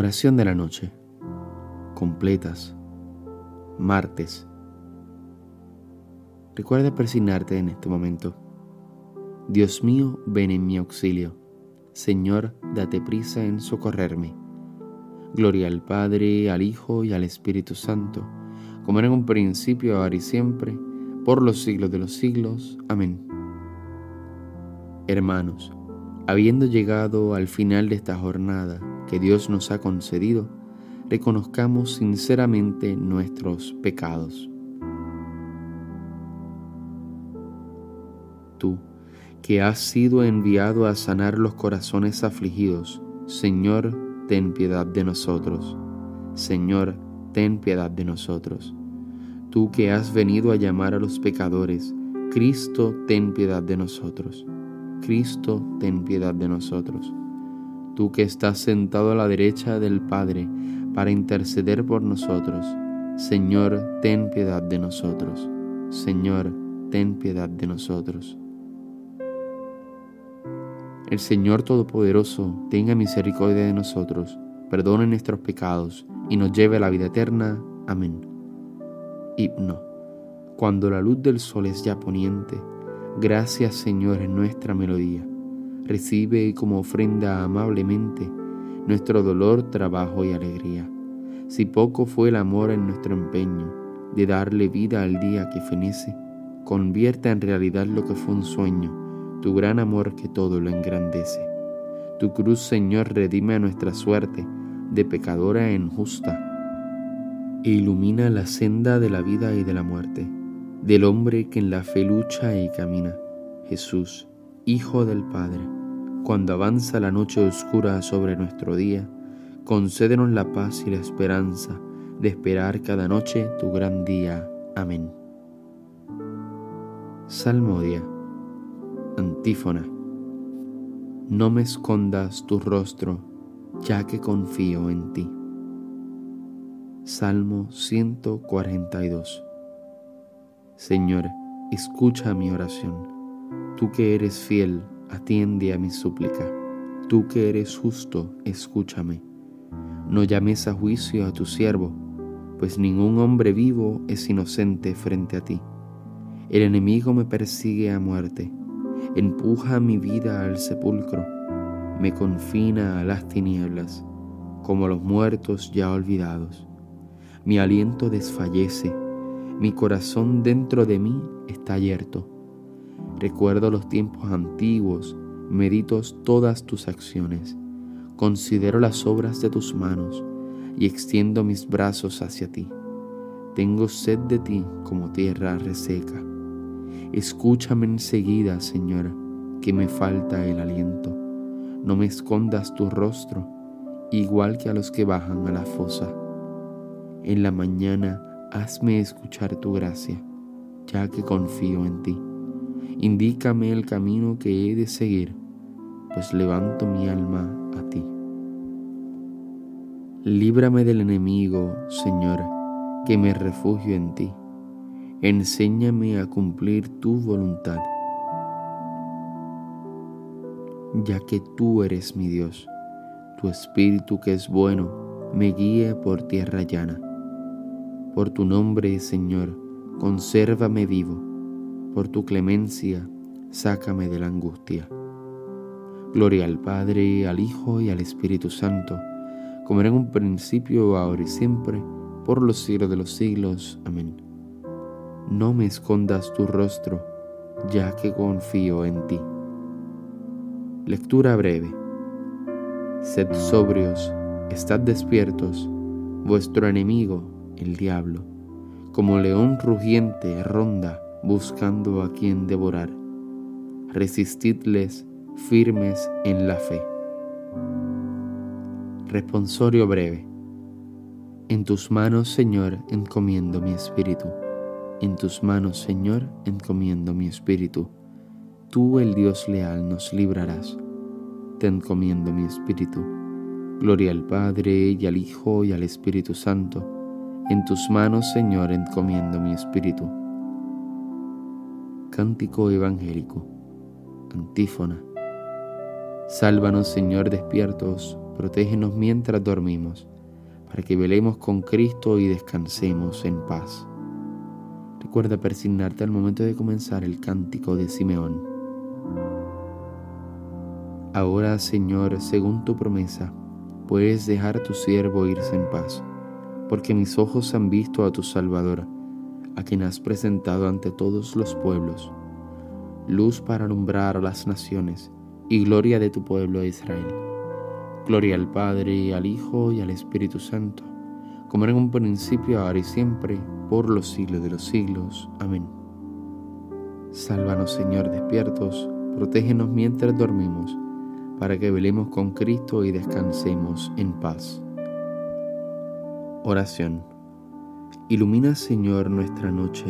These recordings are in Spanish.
Oración de la noche. Completas. Martes. Recuerda persignarte en este momento. Dios mío, ven en mi auxilio. Señor, date prisa en socorrerme. Gloria al Padre, al Hijo y al Espíritu Santo, como era en un principio, ahora y siempre, por los siglos de los siglos. Amén. Hermanos, habiendo llegado al final de esta jornada, que Dios nos ha concedido, reconozcamos sinceramente nuestros pecados. Tú, que has sido enviado a sanar los corazones afligidos, Señor, ten piedad de nosotros. Señor, ten piedad de nosotros. Tú que has venido a llamar a los pecadores, Cristo, ten piedad de nosotros. Cristo, ten piedad de nosotros tú que estás sentado a la derecha del Padre para interceder por nosotros. Señor, ten piedad de nosotros. Señor, ten piedad de nosotros. El Señor Todopoderoso tenga misericordia de nosotros, perdone nuestros pecados y nos lleve a la vida eterna. Amén. Himno. Cuando la luz del sol es ya poniente, gracias Señor en nuestra melodía recibe como ofrenda amablemente nuestro dolor, trabajo y alegría. Si poco fue el amor en nuestro empeño de darle vida al día que fenece, convierta en realidad lo que fue un sueño, tu gran amor que todo lo engrandece. Tu cruz, Señor, redime a nuestra suerte de pecadora en justa e ilumina la senda de la vida y de la muerte, del hombre que en la fe lucha y camina. Jesús, Hijo del Padre cuando avanza la noche oscura sobre nuestro día, concédenos la paz y la esperanza de esperar cada noche tu gran día. Amén. Salmodia. Antífona. No me escondas tu rostro, ya que confío en ti. Salmo 142. Señor, escucha mi oración, tú que eres fiel atiende a mi súplica. Tú que eres justo, escúchame. No llames a juicio a tu siervo, pues ningún hombre vivo es inocente frente a ti. El enemigo me persigue a muerte, empuja mi vida al sepulcro, me confina a las tinieblas, como los muertos ya olvidados. Mi aliento desfallece, mi corazón dentro de mí está abierto Recuerdo los tiempos antiguos, medito todas tus acciones, considero las obras de tus manos y extiendo mis brazos hacia ti. Tengo sed de ti como tierra reseca. Escúchame enseguida, Señor, que me falta el aliento. No me escondas tu rostro, igual que a los que bajan a la fosa. En la mañana hazme escuchar tu gracia, ya que confío en ti. Indícame el camino que he de seguir, pues levanto mi alma a ti. Líbrame del enemigo, Señor, que me refugio en ti. Enséñame a cumplir tu voluntad, ya que tú eres mi Dios. Tu espíritu que es bueno me guíe por tierra llana. Por tu nombre, Señor, consérvame vivo por tu clemencia, sácame de la angustia. Gloria al Padre, al Hijo y al Espíritu Santo, como era en un principio, ahora y siempre, por los siglos de los siglos. Amén. No me escondas tu rostro, ya que confío en ti. Lectura breve. Sed sobrios, estad despiertos, vuestro enemigo, el diablo, como león rugiente ronda buscando a quien devorar. Resistidles firmes en la fe. Responsorio breve. En tus manos, Señor, encomiendo mi espíritu. En tus manos, Señor, encomiendo mi espíritu. Tú, el Dios leal, nos librarás. Te encomiendo mi espíritu. Gloria al Padre, y al Hijo, y al Espíritu Santo. En tus manos, Señor, encomiendo mi espíritu. Cántico Evangélico. Antífona. Sálvanos, Señor, despiertos, protégenos mientras dormimos, para que velemos con Cristo y descansemos en paz. Recuerda persignarte al momento de comenzar el cántico de Simeón. Ahora, Señor, según tu promesa, puedes dejar a tu siervo irse en paz, porque mis ojos han visto a tu Salvador, a quien has presentado ante todos los pueblos, luz para alumbrar a las naciones y gloria de tu pueblo Israel. Gloria al Padre, al Hijo, y al Espíritu Santo, como en un principio, ahora y siempre, por los siglos de los siglos. Amén. Sálvanos, Señor, despiertos, protégenos mientras dormimos, para que velemos con Cristo y descansemos en paz. Oración. Ilumina, Señor, nuestra noche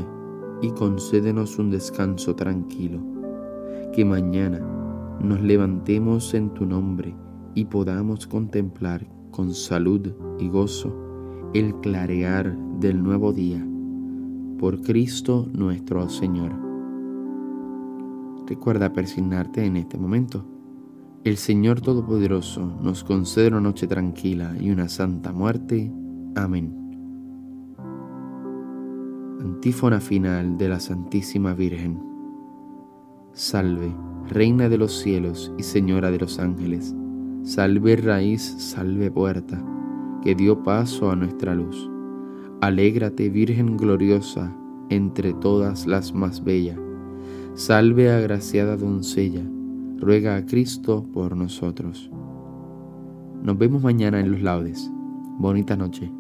y concédenos un descanso tranquilo, que mañana nos levantemos en tu nombre y podamos contemplar con salud y gozo el clarear del nuevo día. Por Cristo nuestro Señor. Recuerda persignarte en este momento. El Señor Todopoderoso nos concede una noche tranquila y una santa muerte. Amén. Antífona final de la Santísima Virgen. Salve Reina de los cielos y Señora de los ángeles, salve raíz, salve puerta, que dio paso a nuestra luz. Alégrate, Virgen gloriosa, entre todas las más bellas. Salve, agraciada doncella, ruega a Cristo por nosotros. Nos vemos mañana en los laudes. Bonita noche.